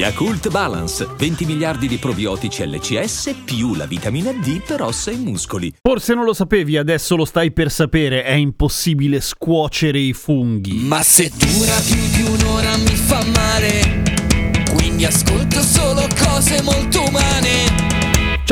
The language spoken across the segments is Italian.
Yakult Balance, 20 miliardi di probiotici LCS più la vitamina D per ossa e muscoli. Forse non lo sapevi, adesso lo stai per sapere, è impossibile scuocere i funghi. Ma se dura più di un'ora mi fa male, quindi ascolto solo cose molto umane.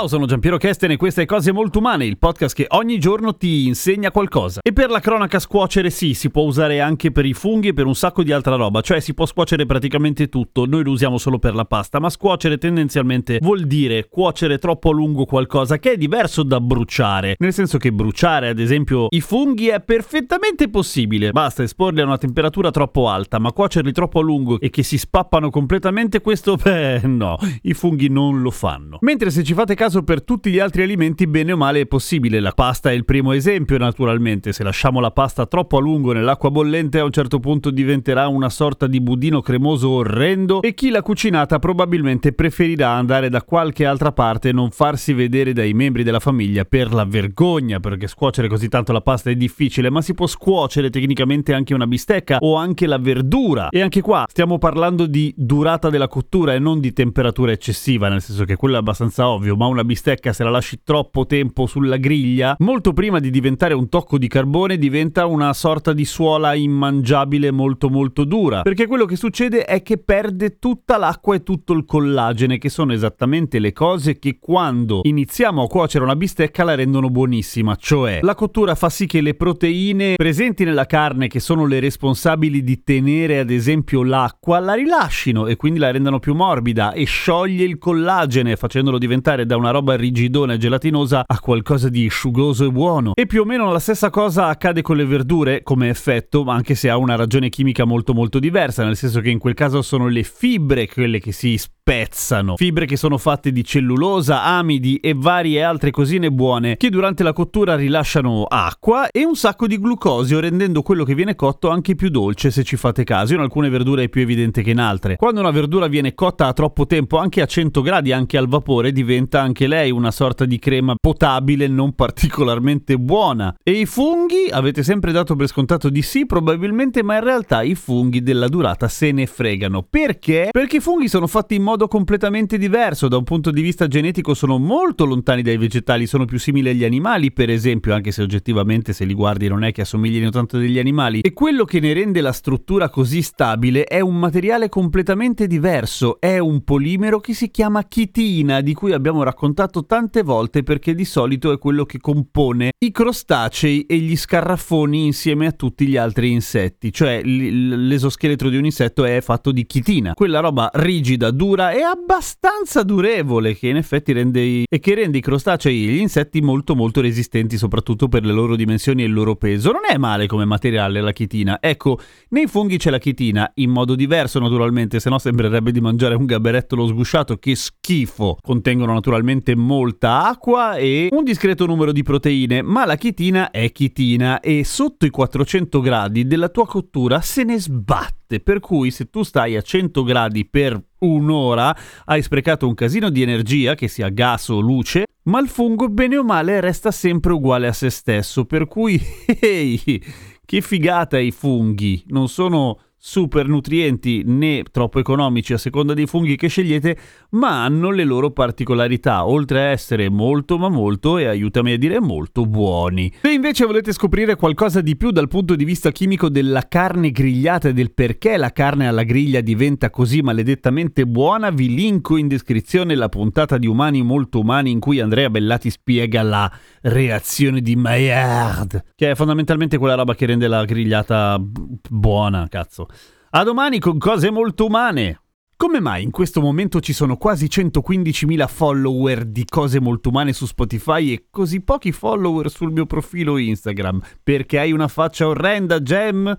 Ciao, sono Giampiero Kesten e queste Cose Molto Umane, il podcast che ogni giorno ti insegna qualcosa. E per la cronaca scuocere sì, si può usare anche per i funghi e per un sacco di altra roba, cioè si può scuocere praticamente tutto, noi lo usiamo solo per la pasta, ma scuocere tendenzialmente vuol dire cuocere troppo a lungo qualcosa che è diverso da bruciare, nel senso che bruciare ad esempio i funghi è perfettamente possibile, basta esporli a una temperatura troppo alta, ma cuocerli troppo a lungo e che si spappano completamente questo, beh no, i funghi non lo fanno. Mentre se ci fate caso per tutti gli altri alimenti bene o male è possibile. La pasta è il primo esempio naturalmente, se lasciamo la pasta troppo a lungo nell'acqua bollente a un certo punto diventerà una sorta di budino cremoso orrendo e chi l'ha cucinata probabilmente preferirà andare da qualche altra parte e non farsi vedere dai membri della famiglia per la vergogna, perché scuocere così tanto la pasta è difficile, ma si può scuocere tecnicamente anche una bistecca o anche la verdura. E anche qua stiamo parlando di durata della cottura e non di temperatura eccessiva, nel senso che quello è abbastanza ovvio, ma una bistecca se la lasci troppo tempo sulla griglia, molto prima di diventare un tocco di carbone diventa una sorta di suola immangiabile molto molto dura, perché quello che succede è che perde tutta l'acqua e tutto il collagene, che sono esattamente le cose che quando iniziamo a cuocere una bistecca la rendono buonissima, cioè la cottura fa sì che le proteine presenti nella carne che sono le responsabili di tenere ad esempio l'acqua la rilascino e quindi la rendano più morbida e scioglie il collagene facendolo diventare da una roba rigidona e gelatinosa a qualcosa di asciugoso e buono. E più o meno la stessa cosa accade con le verdure come effetto, anche se ha una ragione chimica molto molto diversa, nel senso che in quel caso sono le fibre quelle che si spezzano. Fibre che sono fatte di cellulosa, amidi e varie altre cosine buone che durante la cottura rilasciano acqua e un sacco di glucosio rendendo quello che viene cotto anche più dolce se ci fate caso. In alcune verdure è più evidente che in altre. Quando una verdura viene cotta a troppo tempo, anche a 100 gradi, anche al vapore, diventa anche lei una sorta di crema potabile non particolarmente buona. E i funghi? Avete sempre dato per scontato di sì, probabilmente, ma in realtà i funghi della durata se ne fregano. Perché? Perché i funghi sono fatti in modo completamente diverso, da un punto di vista genetico sono molto lontani dai vegetali, sono più simili agli animali, per esempio, anche se oggettivamente se li guardi non è che assomiglino tanto degli animali. E quello che ne rende la struttura così stabile è un materiale completamente diverso, è un polimero che si chiama chitina, di cui abbiamo raccontato tante volte perché di solito è quello che compone i crostacei e gli scarraffoni insieme a tutti gli altri insetti, cioè l- l'esoscheletro di un insetto è fatto di chitina, quella roba rigida, dura e abbastanza durevole che in effetti rende i, e che rende i crostacei e gli insetti molto molto resistenti soprattutto per le loro dimensioni e il loro peso. Non è male come materiale la chitina. Ecco, nei funghi c'è la chitina in modo diverso naturalmente, se no sembrerebbe di mangiare un gaberettolo sgusciato, che schifo. Contengono naturalmente molta acqua e un discreto numero di proteine, ma la chitina è chitina e sotto i 400 gradi della tua cottura se ne sbatte, per cui se tu stai a 100 gradi per un'ora hai sprecato un casino di energia, che sia gas o luce, ma il fungo bene o male resta sempre uguale a se stesso, per cui hey, che figata i funghi, non sono super nutrienti né troppo economici a seconda dei funghi che scegliete, ma hanno le loro particolarità, oltre a essere molto ma molto e aiutami a dire molto buoni. Se invece volete scoprire qualcosa di più dal punto di vista chimico della carne grigliata e del perché la carne alla griglia diventa così maledettamente buona, vi linko in descrizione la puntata di Umani molto umani in cui Andrea Bellati spiega la reazione di Maillard, che è fondamentalmente quella roba che rende la grigliata buona, cazzo. A domani con cose molto umane. Come mai in questo momento ci sono quasi 115.000 follower di cose molto umane su Spotify e così pochi follower sul mio profilo Instagram? Perché hai una faccia orrenda, Gem?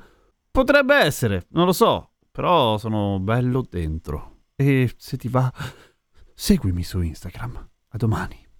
Potrebbe essere, non lo so, però sono bello dentro. E se ti va, seguimi su Instagram. A domani.